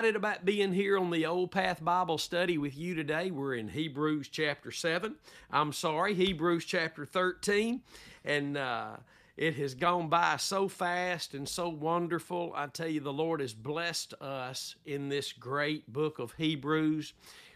about being here on the Old Path Bible study with you today. We're in Hebrews chapter 7. I'm sorry, Hebrews chapter 13. And uh, it has gone by so fast and so wonderful. I tell you, the Lord has blessed us in this great book of Hebrews.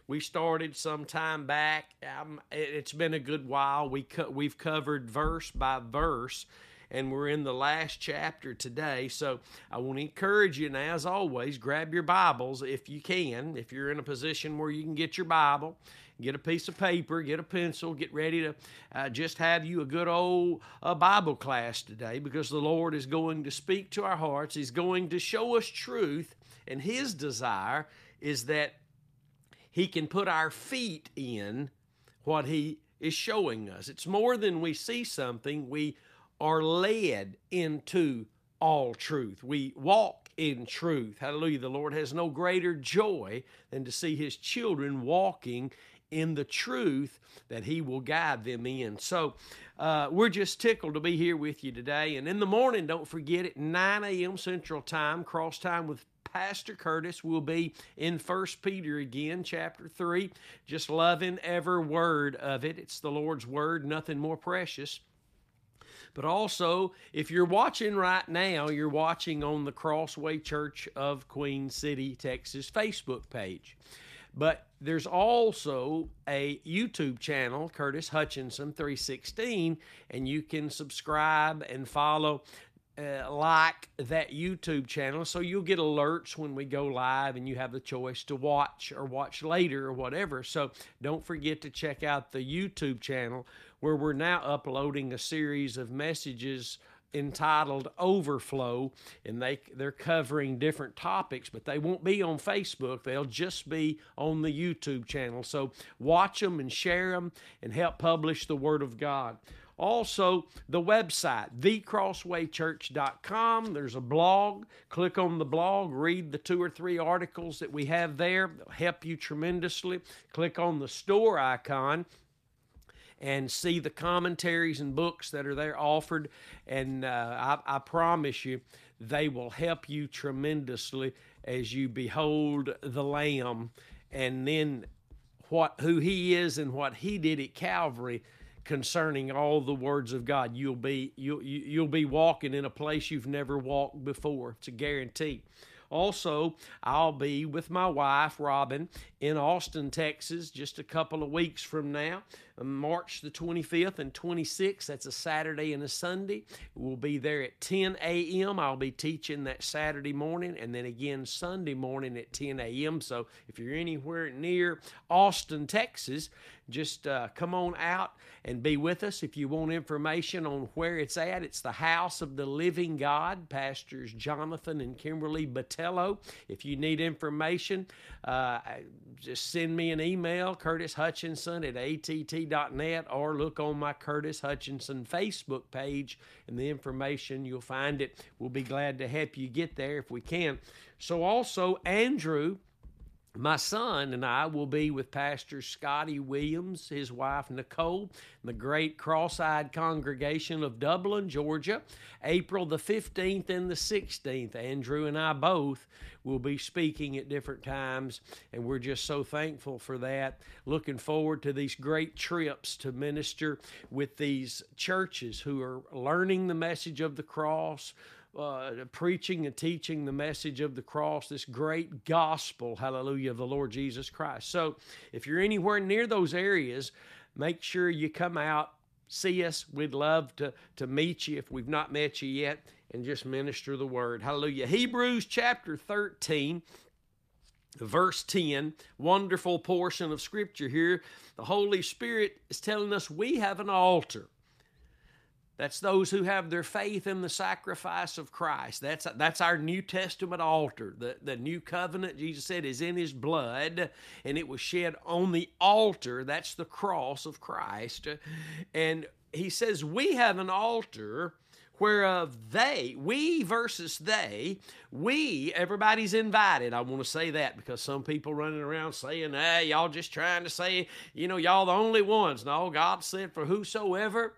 We started some time back. Um, it's been a good while. We co- we've covered verse by verse and we're in the last chapter today. So I want to encourage you, and as always, grab your Bibles if you can. If you're in a position where you can get your Bible, get a piece of paper, get a pencil, get ready to uh, just have you a good old uh, Bible class today because the Lord is going to speak to our hearts. He's going to show us truth, and His desire is that He can put our feet in what He is showing us. It's more than we see something, we are led into all truth. We walk in truth. Hallelujah. The Lord has no greater joy than to see his children walking in the truth that he will guide them in. So uh, we're just tickled to be here with you today. And in the morning, don't forget at 9 a.m. Central Time, cross time with Pastor Curtis will be in First Peter again, chapter 3. Just loving every word of it. It's the Lord's word, nothing more precious. But also, if you're watching right now, you're watching on the Crossway Church of Queen City, Texas Facebook page. But there's also a YouTube channel, Curtis Hutchinson 316, and you can subscribe and follow. Uh, like that YouTube channel so you'll get alerts when we go live and you have the choice to watch or watch later or whatever. So don't forget to check out the YouTube channel where we're now uploading a series of messages entitled Overflow, and they they're covering different topics, but they won't be on Facebook. They'll just be on the YouTube channel. So watch them and share them and help publish the Word of God. Also, the website, thecrosswaychurch.com. There's a blog. Click on the blog, read the two or three articles that we have there. They'll help you tremendously. Click on the store icon and see the commentaries and books that are there offered. And uh, I, I promise you, they will help you tremendously as you behold the Lamb and then what who He is and what He did at Calvary concerning all the words of God. You'll be you'll you'll be walking in a place you've never walked before. It's a guarantee. Also, I'll be with my wife, Robin, in Austin, Texas, just a couple of weeks from now, March the 25th and 26th. That's a Saturday and a Sunday. We'll be there at 10 a.m. I'll be teaching that Saturday morning and then again Sunday morning at 10 a.m. So if you're anywhere near Austin, Texas, just uh, come on out and be with us. If you want information on where it's at, it's the House of the Living God, Pastors Jonathan and Kimberly Batello. If you need information, uh, just send me an email, Curtis Hutchinson at att.net, or look on my Curtis Hutchinson Facebook page, and the information you'll find it. We'll be glad to help you get there if we can. So, also, Andrew my son and I will be with Pastor Scotty Williams, his wife Nicole, the great cross eyed congregation of Dublin, Georgia, April the 15th and the 16th. Andrew and I both will be speaking at different times, and we're just so thankful for that. Looking forward to these great trips to minister with these churches who are learning the message of the cross uh, preaching and teaching the message of the cross, this great gospel, hallelujah, of the Lord Jesus Christ. So if you're anywhere near those areas, make sure you come out, see us. We'd love to, to meet you if we've not met you yet and just minister the word. Hallelujah. Hebrews chapter 13 verse 10 wonderful portion of scripture here the holy spirit is telling us we have an altar that's those who have their faith in the sacrifice of Christ. That's, that's our New Testament altar. The, the new covenant, Jesus said, is in his blood, and it was shed on the altar. That's the cross of Christ. And he says, We have an altar whereof they, we versus they, we, everybody's invited. I want to say that because some people running around saying, hey, y'all just trying to say, you know, y'all the only ones. No, God said, for whosoever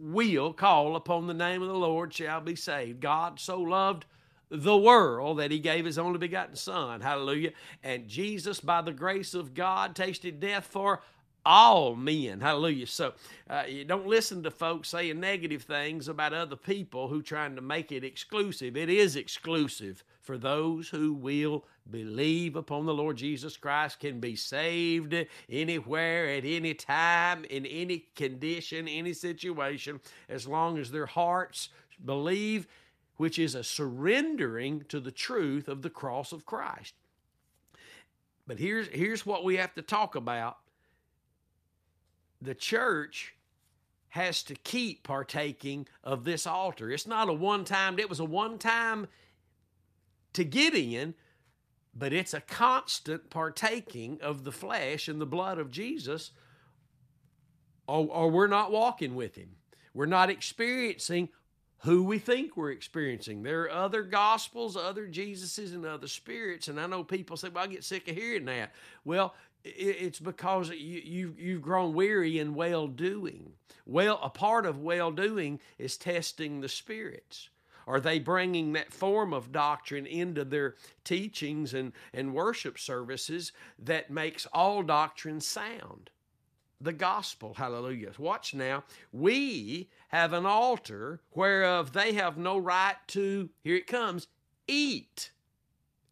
will call upon the name of the Lord shall be saved. God so loved the world that he gave his only begotten Son. Hallelujah. And Jesus, by the grace of God, tasted death for all men. Hallelujah. So uh, you don't listen to folks saying negative things about other people who trying to make it exclusive. It is exclusive for those who will believe upon the Lord Jesus Christ can be saved anywhere at any time in any condition, any situation as long as their hearts believe which is a surrendering to the truth of the cross of Christ. But here's here's what we have to talk about the church has to keep partaking of this altar. It's not a one time, it was a one time to in, but it's a constant partaking of the flesh and the blood of Jesus, or, or we're not walking with Him. We're not experiencing who we think we're experiencing. There are other gospels, other Jesuses, and other spirits. And I know people say, well, I get sick of hearing that. Well, it's because you, you, you've grown weary in well doing. Well, a part of well doing is testing the spirits. Are they bringing that form of doctrine into their teachings and, and worship services that makes all doctrine sound? The gospel, hallelujah. Watch now. We have an altar whereof they have no right to, here it comes, eat.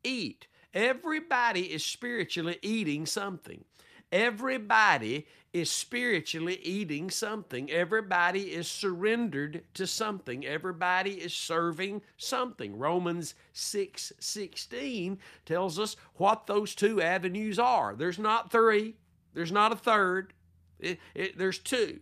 Eat. Everybody is spiritually eating something. Everybody is spiritually eating something. Everybody is surrendered to something. Everybody is serving something. Romans 6 16 tells us what those two avenues are. There's not three, there's not a third, it, it, there's two.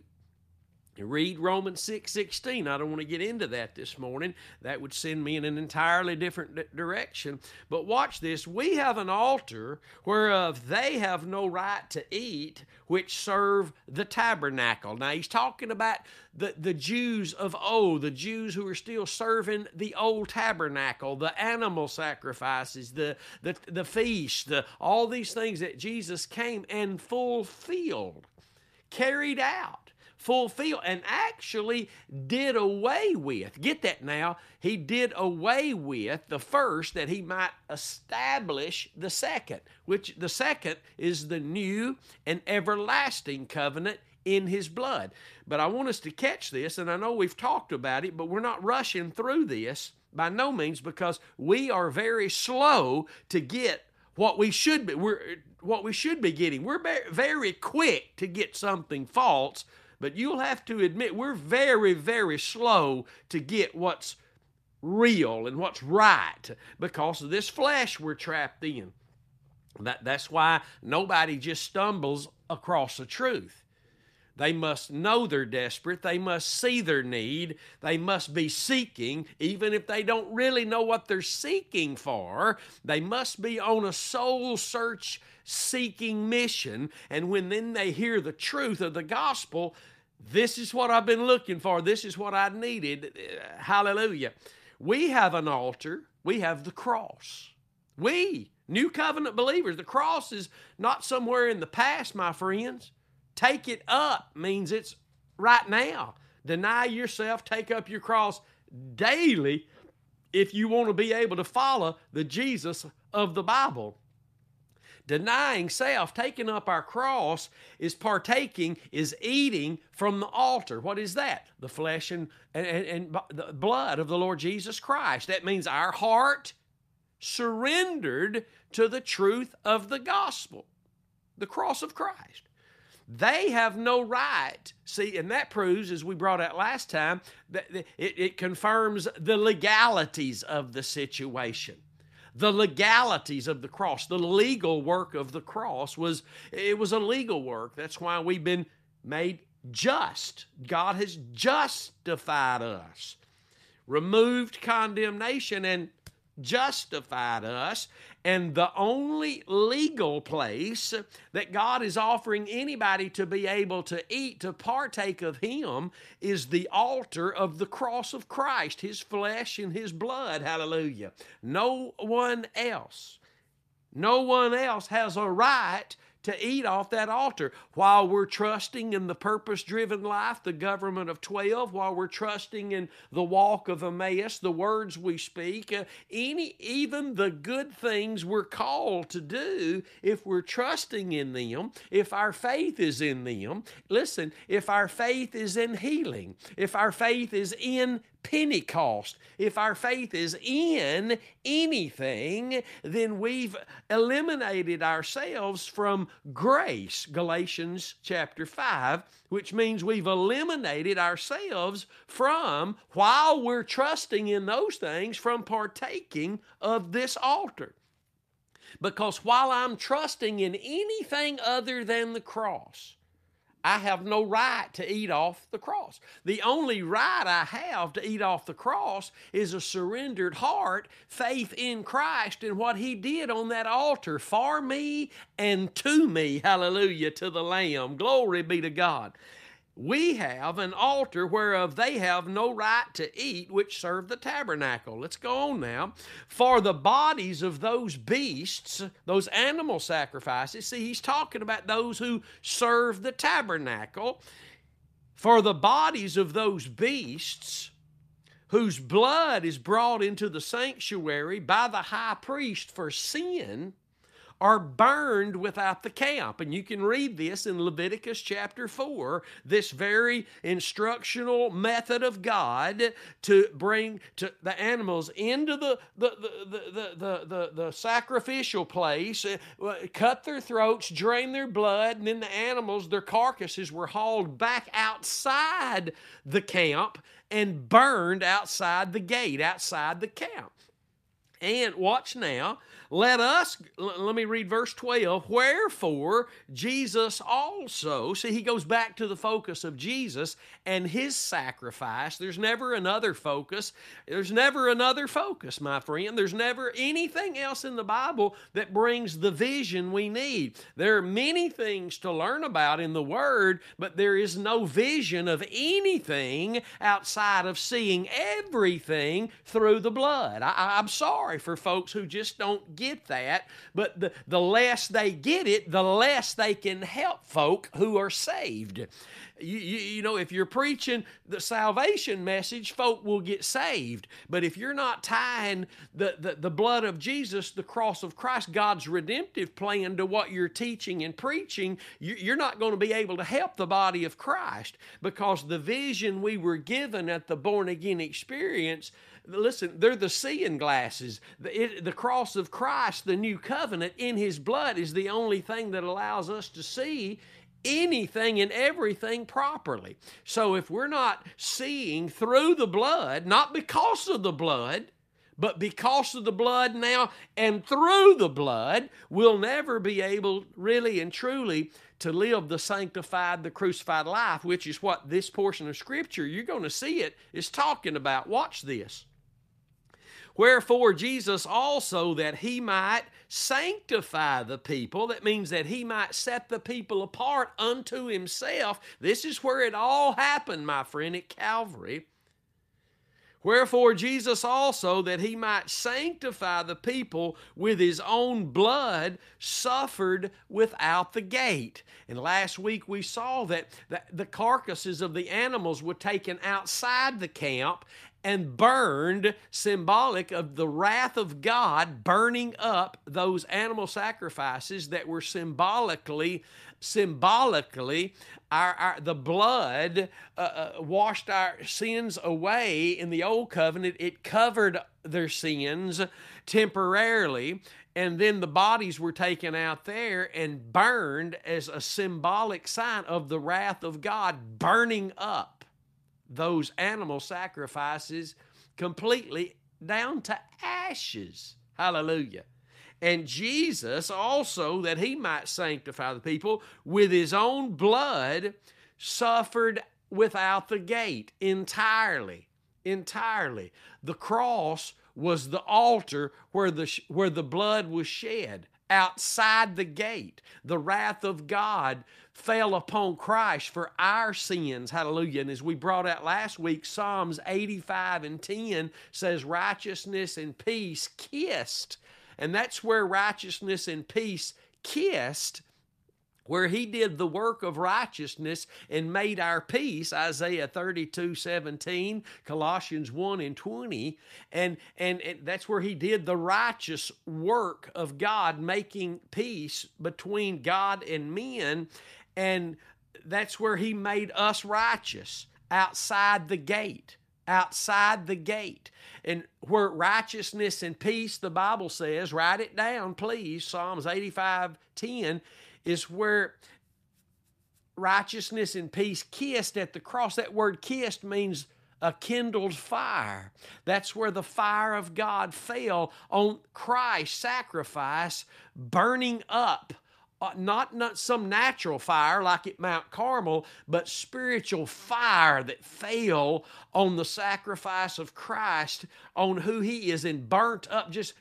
Read Romans 6 16. I don't want to get into that this morning. That would send me in an entirely different direction. But watch this. We have an altar whereof they have no right to eat, which serve the tabernacle. Now, he's talking about the, the Jews of old, the Jews who are still serving the old tabernacle, the animal sacrifices, the, the, the feast, the, all these things that Jesus came and fulfilled, carried out fulfill and actually did away with. Get that now. He did away with the first that he might establish the second, which the second is the new and everlasting covenant in his blood. But I want us to catch this, and I know we've talked about it, but we're not rushing through this by no means because we are very slow to get what we should be we're what we should be getting. We're very quick to get something false but you'll have to admit, we're very, very slow to get what's real and what's right because of this flesh we're trapped in. That, that's why nobody just stumbles across the truth. They must know they're desperate. They must see their need. They must be seeking, even if they don't really know what they're seeking for. They must be on a soul search seeking mission. And when then they hear the truth of the gospel, this is what I've been looking for. This is what I needed. Hallelujah. We have an altar, we have the cross. We, new covenant believers, the cross is not somewhere in the past, my friends. Take it up means it's right now. Deny yourself, take up your cross daily if you want to be able to follow the Jesus of the Bible. Denying self, taking up our cross, is partaking, is eating from the altar. What is that? The flesh and, and, and the blood of the Lord Jesus Christ. That means our heart surrendered to the truth of the gospel, the cross of Christ. They have no right. See, and that proves, as we brought out last time, that it, it confirms the legalities of the situation the legalities of the cross, the legal work of the cross was it was a legal work. That's why we've been made just. God has justified us, removed condemnation, and justified us. And the only legal place that God is offering anybody to be able to eat, to partake of Him, is the altar of the cross of Christ, His flesh and His blood. Hallelujah. No one else, no one else has a right to eat off that altar. While we're trusting in the purpose driven life, the government of 12, while we're trusting in the walk of Emmaus, the words we speak, uh, any, even the good things we're called to do, if we're trusting in them, if our faith is in them, listen, if our faith is in healing, if our faith is in Pentecost. If our faith is in anything, then we've eliminated ourselves from grace, Galatians chapter 5, which means we've eliminated ourselves from, while we're trusting in those things, from partaking of this altar. Because while I'm trusting in anything other than the cross, I have no right to eat off the cross. The only right I have to eat off the cross is a surrendered heart, faith in Christ and what He did on that altar for me and to me. Hallelujah to the Lamb. Glory be to God we have an altar whereof they have no right to eat, which serve the tabernacle. Let's go on now. For the bodies of those beasts, those animal sacrifices, see, he's talking about those who serve the tabernacle. For the bodies of those beasts, whose blood is brought into the sanctuary by the high priest for sin, are burned without the camp. And you can read this in Leviticus chapter 4, this very instructional method of God to bring to the animals into the, the, the, the, the, the, the sacrificial place, uh, cut their throats, drain their blood, and then the animals, their carcasses were hauled back outside the camp and burned outside the gate, outside the camp. And watch now, let us, let me read verse 12. Wherefore, Jesus also, see, he goes back to the focus of Jesus and his sacrifice. There's never another focus. There's never another focus, my friend. There's never anything else in the Bible that brings the vision we need. There are many things to learn about in the Word, but there is no vision of anything outside of seeing everything through the blood. I, am sorry for folks who just don't get that, but the, the less they get it, the less they can help folk who are saved. You, you, you, know, if you're preaching the salvation message, folk will get saved. But if you're not tying the, the, the blood of Jesus, the cross of Christ, God's redemptive plan to what you're teaching and preaching, you, you're not going to be able to help the body of Christ because the vision we were given at the born again experience listen, they're the seeing glasses. The, it, the cross of Christ, the new covenant in his blood, is the only thing that allows us to see anything and everything properly. So if we're not seeing through the blood, not because of the blood, but because of the blood now and through the blood, we'll never be able really and truly to live the sanctified, the crucified life, which is what this portion of Scripture, you're going to see it, is talking about. Watch this. Wherefore, Jesus also, that he might sanctify the people, that means that he might set the people apart unto himself. This is where it all happened, my friend, at Calvary. Wherefore, Jesus also, that he might sanctify the people with his own blood, suffered without the gate. And last week we saw that the carcasses of the animals were taken outside the camp and burned, symbolic of the wrath of God burning up those animal sacrifices that were symbolically symbolically our, our the blood uh, uh, washed our sins away. In the old covenant it covered their sins temporarily and then the bodies were taken out there and burned as a symbolic sign of the wrath of God burning up those animal sacrifices completely down to ashes. Hallelujah. And Jesus also, that he might sanctify the people, with his own blood suffered without the gate entirely. Entirely. The cross was the altar where the, where the blood was shed outside the gate. The wrath of God fell upon Christ for our sins. Hallelujah. And as we brought out last week, Psalms 85 and 10 says, Righteousness and peace kissed. And that's where righteousness and peace kissed where he did the work of righteousness and made our peace isaiah 32 17 colossians 1 and 20 and, and and that's where he did the righteous work of god making peace between god and men. And that's where he made us righteous outside the gate outside the gate. And where righteousness and peace the bible says write it down please psalms 85 10 is where righteousness and peace kissed at the cross. That word kissed means a kindled fire. That's where the fire of God fell on Christ's sacrifice, burning up. Uh, not, not some natural fire like at Mount Carmel, but spiritual fire that fell on the sacrifice of Christ, on who He is, and burnt up, just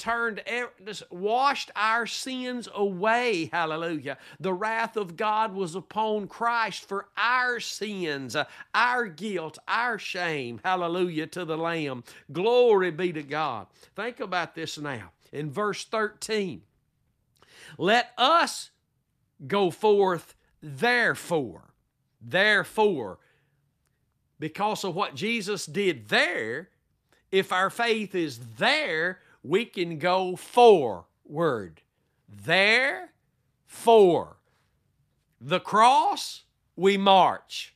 turned, just washed our sins away. Hallelujah. The wrath of God was upon Christ for our sins, uh, our guilt, our shame. Hallelujah to the Lamb. Glory be to God. Think about this now. In verse 13, let us go forth, therefore. Therefore, because of what Jesus did there, if our faith is there, we can go forward. There, for the cross, we march.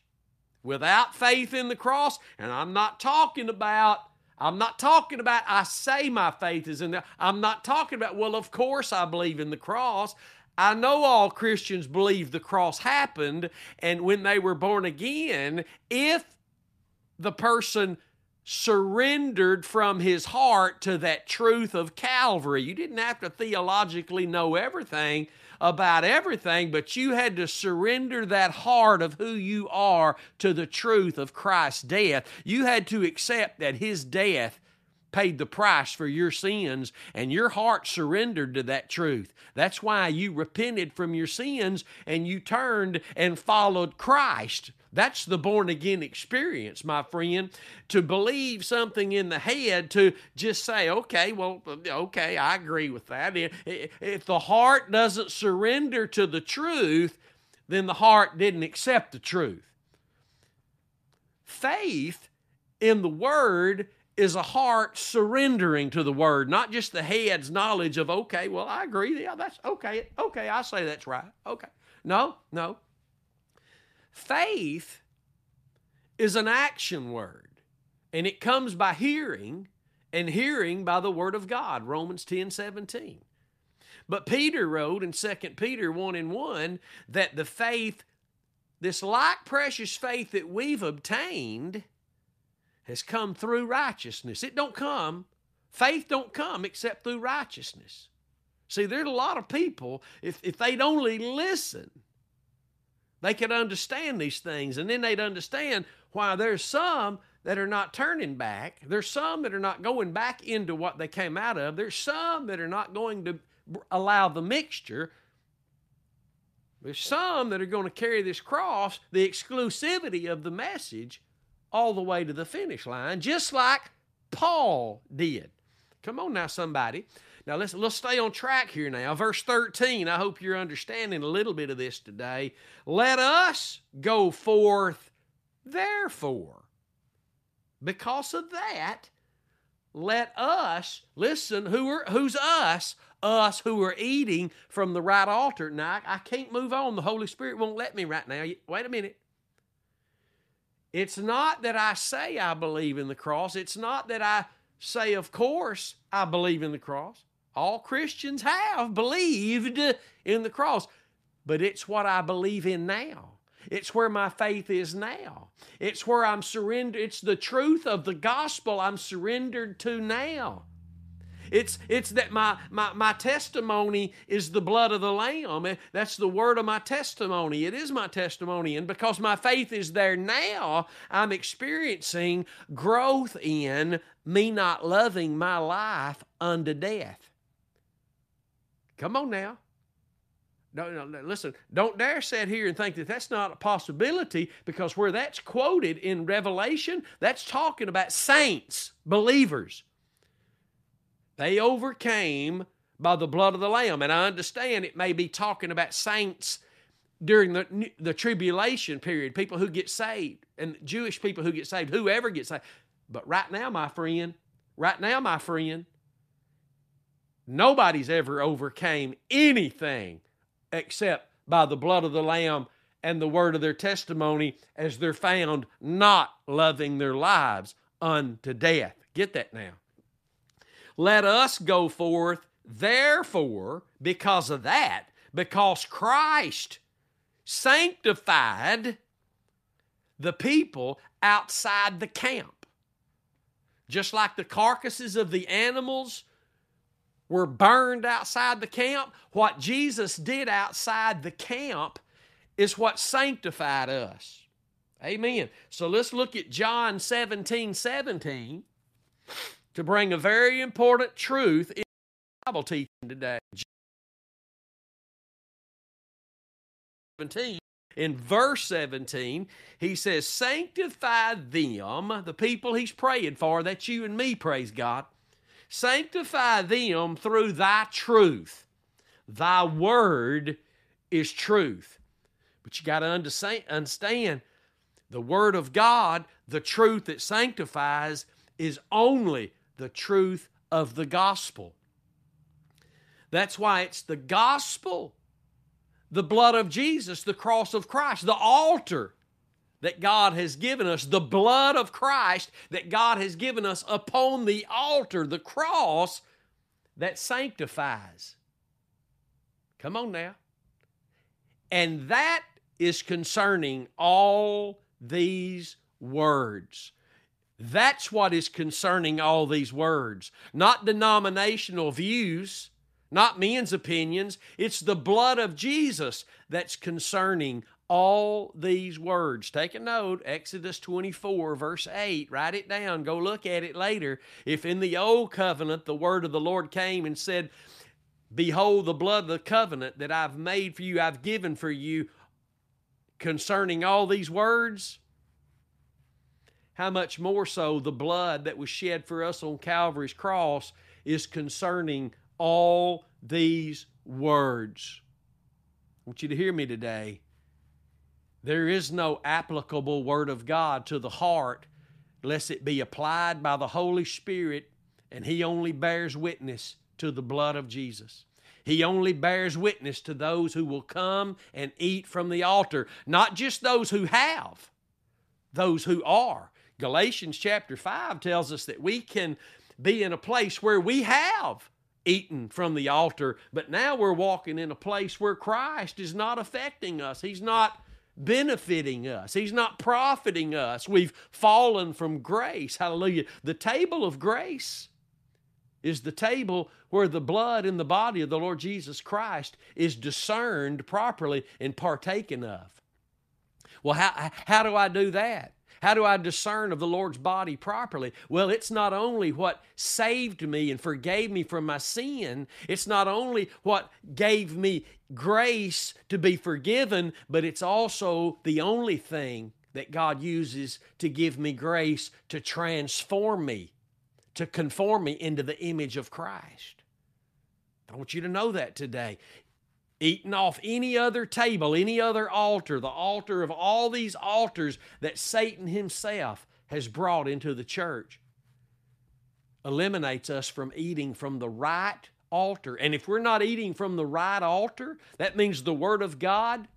Without faith in the cross, and I'm not talking about I'm not talking about I say my faith is in there. I'm not talking about, well, of course I believe in the cross. I know all Christians believe the cross happened, and when they were born again, if the person surrendered from his heart to that truth of Calvary. You didn't have to theologically know everything about everything, but you had to surrender that heart of who you are to the truth of Christ's death. You had to accept that his death paid the price for your sins and your heart surrendered to that truth. That's why you repented from your sins and you turned and followed Christ. That's the born again experience, my friend. To believe something in the head, to just say, okay, well, okay, I agree with that. If the heart doesn't surrender to the truth, then the heart didn't accept the truth. Faith in the Word is a heart surrendering to the Word, not just the head's knowledge of, okay, well, I agree. Yeah, that's okay. Okay, I say that's right. Okay. No, no. Faith is an action word, and it comes by hearing, and hearing by the word of God, Romans 10 17. But Peter wrote in 2 Peter 1 and 1 that the faith, this like precious faith that we've obtained, has come through righteousness. It don't come, faith don't come except through righteousness. See, there's a lot of people, if, if they'd only listen, they could understand these things, and then they'd understand why there's some that are not turning back. There's some that are not going back into what they came out of. There's some that are not going to allow the mixture. There's some that are going to carry this cross, the exclusivity of the message, all the way to the finish line, just like Paul did. Come on now, somebody. Now let's let's stay on track here now. Verse 13. I hope you're understanding a little bit of this today. Let us go forth therefore. Because of that, let us listen, who are who's us? Us who are eating from the right altar. Now I, I can't move on. The Holy Spirit won't let me right now. Wait a minute. It's not that I say I believe in the cross. It's not that I say, of course, I believe in the cross. All Christians have believed in the cross, but it's what I believe in now. It's where my faith is now. It's where I'm surrendered. It's the truth of the gospel I'm surrendered to now. It's, it's that my, my, my testimony is the blood of the Lamb. That's the word of my testimony. It is my testimony. And because my faith is there now, I'm experiencing growth in me not loving my life unto death. Come on now. No, no, listen, don't dare sit here and think that that's not a possibility because where that's quoted in Revelation, that's talking about saints, believers. They overcame by the blood of the Lamb. And I understand it may be talking about saints during the, the tribulation period, people who get saved, and Jewish people who get saved, whoever gets saved. But right now, my friend, right now, my friend, nobody's ever overcame anything except by the blood of the Lamb and the word of their testimony as they're found not loving their lives unto death. Get that now. Let us go forth, therefore, because of that, because Christ sanctified the people outside the camp. Just like the carcasses of the animals were burned outside the camp, what Jesus did outside the camp is what sanctified us. Amen. So let's look at John 17 17 to bring a very important truth in Bible teaching today. 17, in verse 17, he says, Sanctify them, the people he's praying for, that's you and me, praise God. Sanctify them through thy truth. Thy word is truth. But you got to understand the word of God, the truth that sanctifies, is only the truth of the gospel. That's why it's the gospel the blood of Jesus, the cross of Christ, the altar that God has given us, the blood of Christ that God has given us upon the altar, the cross that sanctifies. Come on now. And that is concerning all these words. That's what is concerning all these words, not denominational views not men's opinions. It's the blood of Jesus that's concerning all these words. Take a note, Exodus 24, verse 8. Write it down. Go look at it later. If in the old covenant the word of the Lord came and said, Behold, the blood of the covenant that I've made for you, I've given for you, concerning all these words, how much more so the blood that was shed for us on Calvary's cross is concerning all these words. I want you to hear me today. There is no applicable word of God to the heart unless it be applied by the Holy Spirit, and He only bears witness to the blood of Jesus. He only bears witness to those who will come and eat from the altar, not just those who have, those who are. Galatians chapter 5 tells us that we can be in a place where we have eaten from the altar, but now we're walking in a place where Christ is not affecting us. He's not benefiting us. He's not profiting us. We've fallen from grace. Hallelujah. The table of grace is the table where the blood in the body of the Lord Jesus Christ is discerned properly and partaken of. Well, how, how do I do that? How do I discern of the Lord's body properly? Well, it's not only what saved me and forgave me from my sin, it's not only what gave me grace to be forgiven, but it's also the only thing that God uses to give me grace to transform me, to conform me into the image of Christ. I want you to know that today eaten off any other table, any other altar, the altar of all these altars that Satan himself has brought into the church, eliminates us from eating from the right altar. And if we're not eating from the right altar, that means the Word of God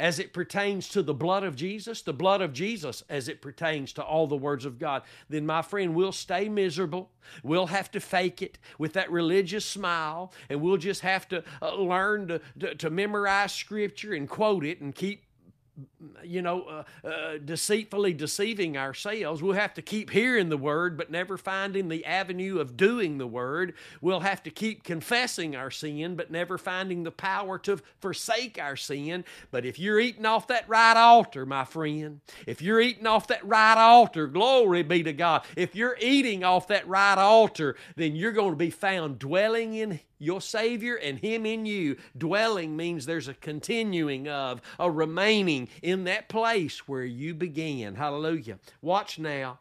as it pertains to the blood of Jesus, the blood of Jesus as it pertains to all the words of God, then my friend, we'll stay miserable. We'll have to fake it with that religious smile, and we'll just have to uh, learn to, to, to memorize Scripture and quote it and keep you know, uh, uh, deceitfully deceiving ourselves. We'll have to keep hearing the word, but never finding the avenue of doing the word. We'll have to keep confessing our sin, but never finding the power to forsake our sin. But if you're eating off that right altar, my friend, if you're eating off that right altar, glory be to God. If you're eating off that right altar, then you're going to be found dwelling in your Savior and Him in you. Dwelling means there's a continuing of, a remaining in that place where you began. Hallelujah. Watch now.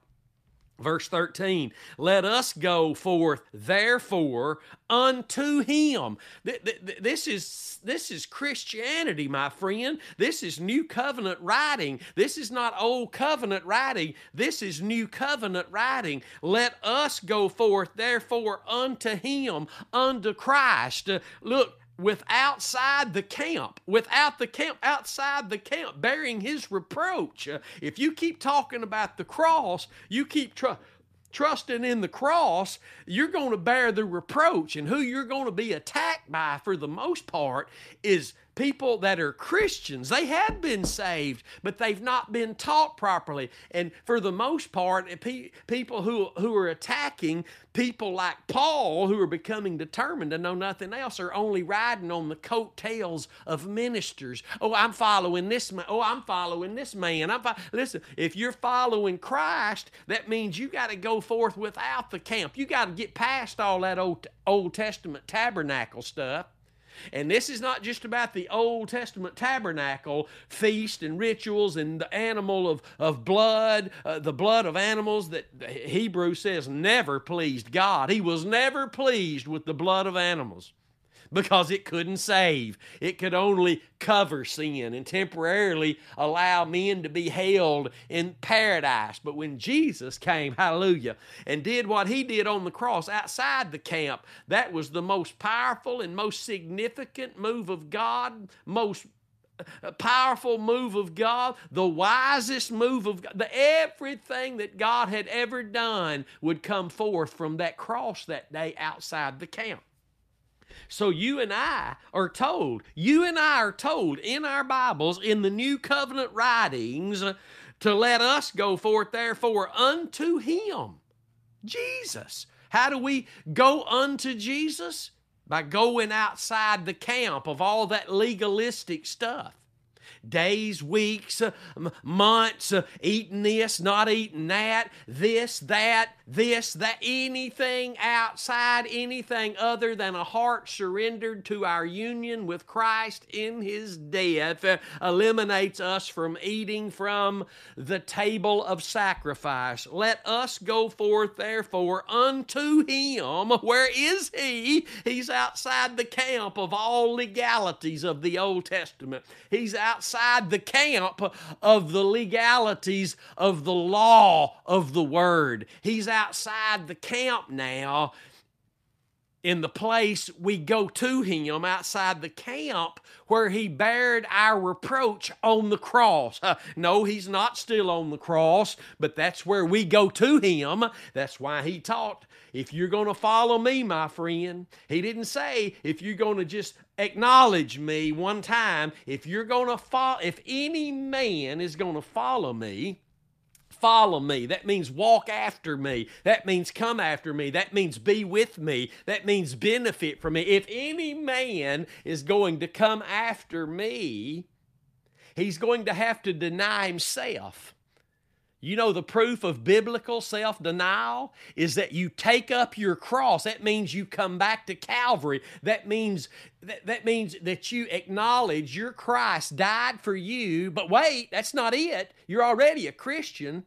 Verse 13, let us go forth therefore unto him. This is, this is Christianity, my friend. This is new covenant writing. This is not old covenant writing. This is new covenant writing. Let us go forth therefore unto him, unto Christ. Uh, look, with outside the camp, without the camp, outside the camp, bearing his reproach. Uh, if you keep talking about the cross, you keep tr- trusting in the cross, you're going to bear the reproach. And who you're going to be attacked by for the most part is people that are Christians. They have been saved, but they've not been taught properly. And for the most part, eh, people who, who are attacking people like Paul, who are becoming determined to know nothing else, are only riding on the coattails of ministers. Oh, I'm following this man. Oh, I'm following this man. I'm fo-. Listen, if you're following Christ, that means you got to go forth without the camp. You got to get past all that Old, Old Testament tabernacle stuff and this is not just about the Old Testament tabernacle feast and rituals and the animal of, of blood, uh, the blood of animals that Hebrew says never pleased God. He was never pleased with the blood of animals because it couldn't save. It could only cover sin and temporarily allow men to be held in paradise. But when Jesus came, hallelujah, and did what he did on the cross outside the camp, that was the most powerful and most significant move of God, most uh, powerful move of God, the wisest move of God. The, everything that God had ever done would come forth from that cross that day outside the camp. So you and I are told, you and I are told in our Bibles, in the New Covenant writings, to let us go forth, therefore, unto Him, Jesus. How do we go unto Jesus? By going outside the camp of all that legalistic stuff days, weeks, uh, months, uh, eating this, not eating that, this, that, this, that, anything outside, anything other than a heart surrendered to our union with Christ in His death uh, eliminates us from eating from the table of sacrifice. Let us go forth, therefore, unto Him. Where is He? He's outside the camp of all legalities of the Old Testament. He's outside the camp of the legalities of the law of the Word. He's outside the camp now in the place we go to him outside the camp where he bared our reproach on the cross. Uh, no, he's not still on the cross, but that's where we go to him. That's why he taught if you're going to follow me, my friend, he didn't say if you're going to just acknowledge me one time, if you're going to follow, if any man is going to follow me, follow me. That means walk after me. That means come after me. That means be with me. That means benefit from me. If any man is going to come after me, he's going to have to deny himself. You know, the proof of biblical self denial is that you take up your cross. That means you come back to Calvary. That means that, that means that you acknowledge your Christ died for you. But wait, that's not it. You're already a Christian,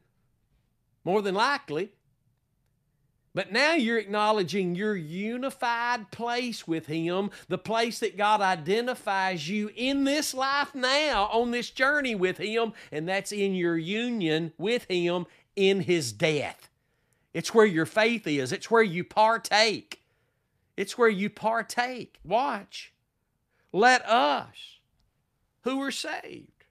more than likely. But now you're acknowledging your unified place with Him, the place that God identifies you in this life now, on this journey with Him, and that's in your union with Him in His death. It's where your faith is, it's where you partake. It's where you partake. Watch. Let us who are saved,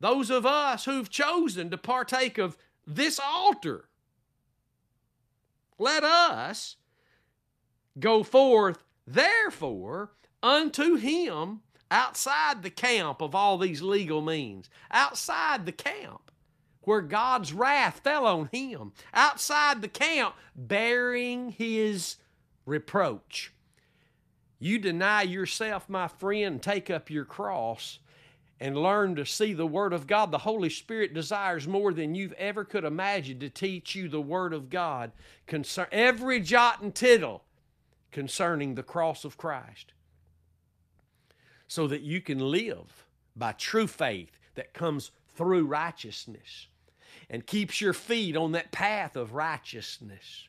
those of us who've chosen to partake of this altar, let us go forth, therefore, unto him outside the camp of all these legal means, outside the camp where God's wrath fell on him, outside the camp bearing his reproach. You deny yourself, my friend, take up your cross and learn to see the Word of God. The Holy Spirit desires more than you've ever could imagine to teach you the Word of God, concern every jot and tittle concerning the cross of Christ, so that you can live by true faith that comes through righteousness. and keeps your feet on that path of righteousness.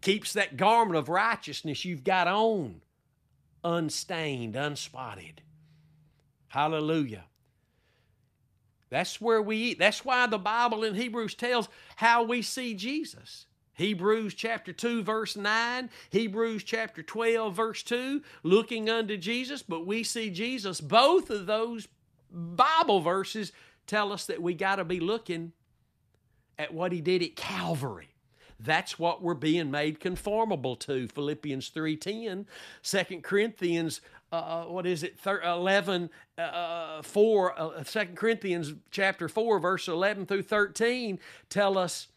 Keeps that garment of righteousness you've got on unstained, unspotted. Hallelujah. That's where we eat. That's why the Bible in Hebrews tells how we see Jesus. Hebrews chapter 2, verse 9, Hebrews chapter 12, verse 2, looking unto Jesus, but we see Jesus. Both of those Bible verses tell us that we got to be looking at what he did at Calvary. That's what we're being made conformable to. Philippians 3.10, 2 Corinthians, uh, uh, what is it, 11, uh, 4, uh, 2 Corinthians chapter 4, verse 11 through 13 tell us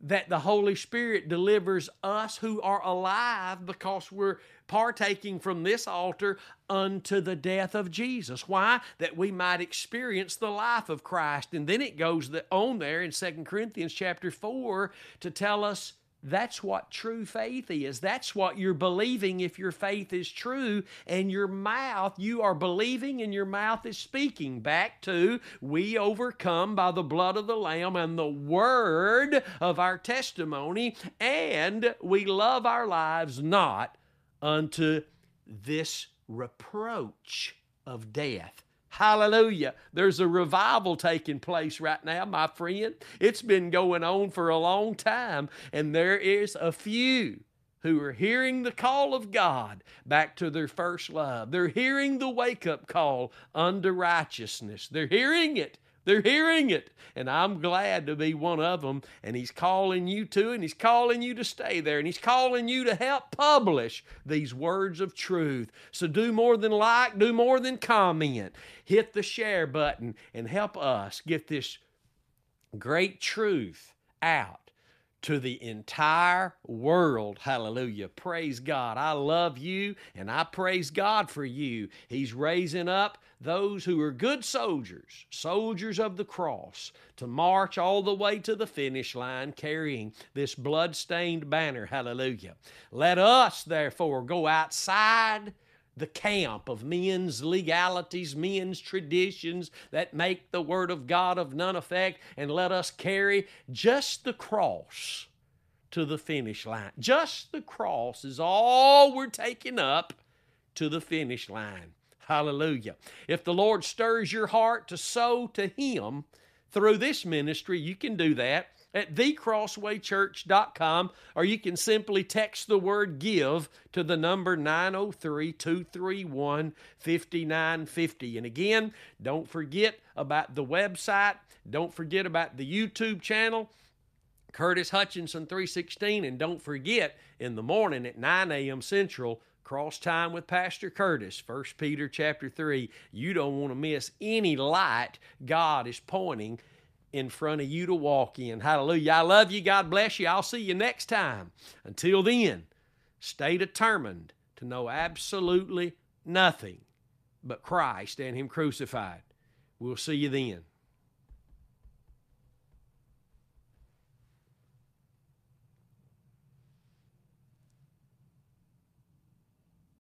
that the Holy Spirit delivers us who are alive because we're partaking from this altar unto the death of Jesus. Why? That we might experience the life of Christ. And then it goes on there in Second Corinthians chapter 4 to tell us that's what true faith is. That's what you're believing if your faith is true. And your mouth, you are believing and your mouth is speaking. Back to, we overcome by the blood of the Lamb and the word of our testimony, and we love our lives not unto this reproach of death. Hallelujah. There's a revival taking place right now, my friend. It's been going on for a long time, and there is a few who are hearing the call of God back to their first love. They're hearing the wake up call unto righteousness. They're hearing it they're hearing it. And I'm glad to be one of them. And He's calling you to, and He's calling you to stay there, and He's calling you to help publish these words of truth. So do more than like, do more than comment. Hit the share button and help us get this great truth out to the entire world. Hallelujah. Praise God. I love you and I praise God for you. He's raising up those who are good soldiers, soldiers of the cross, to march all the way to the finish line carrying this blood-stained banner. Hallelujah. Let us, therefore, go outside the camp of men's legalities, men's traditions that make the Word of God of none effect, and let us carry just the cross to the finish line. Just the cross is all we're taking up to the finish line. Hallelujah. If the Lord stirs your heart to sow to Him through this ministry, you can do that at thecrosswaychurch.com, or you can simply text the word give to the number 903 231 5950. And again, don't forget about the website, don't forget about the YouTube channel. Curtis Hutchinson 316 and don't forget in the morning at 9 a.m. Central cross time with pastor curtis 1 peter chapter 3 you don't want to miss any light god is pointing in front of you to walk in. Hallelujah. I love you. God bless you. I'll see you next time. Until then, stay determined to know absolutely nothing but Christ and Him crucified. We'll see you then.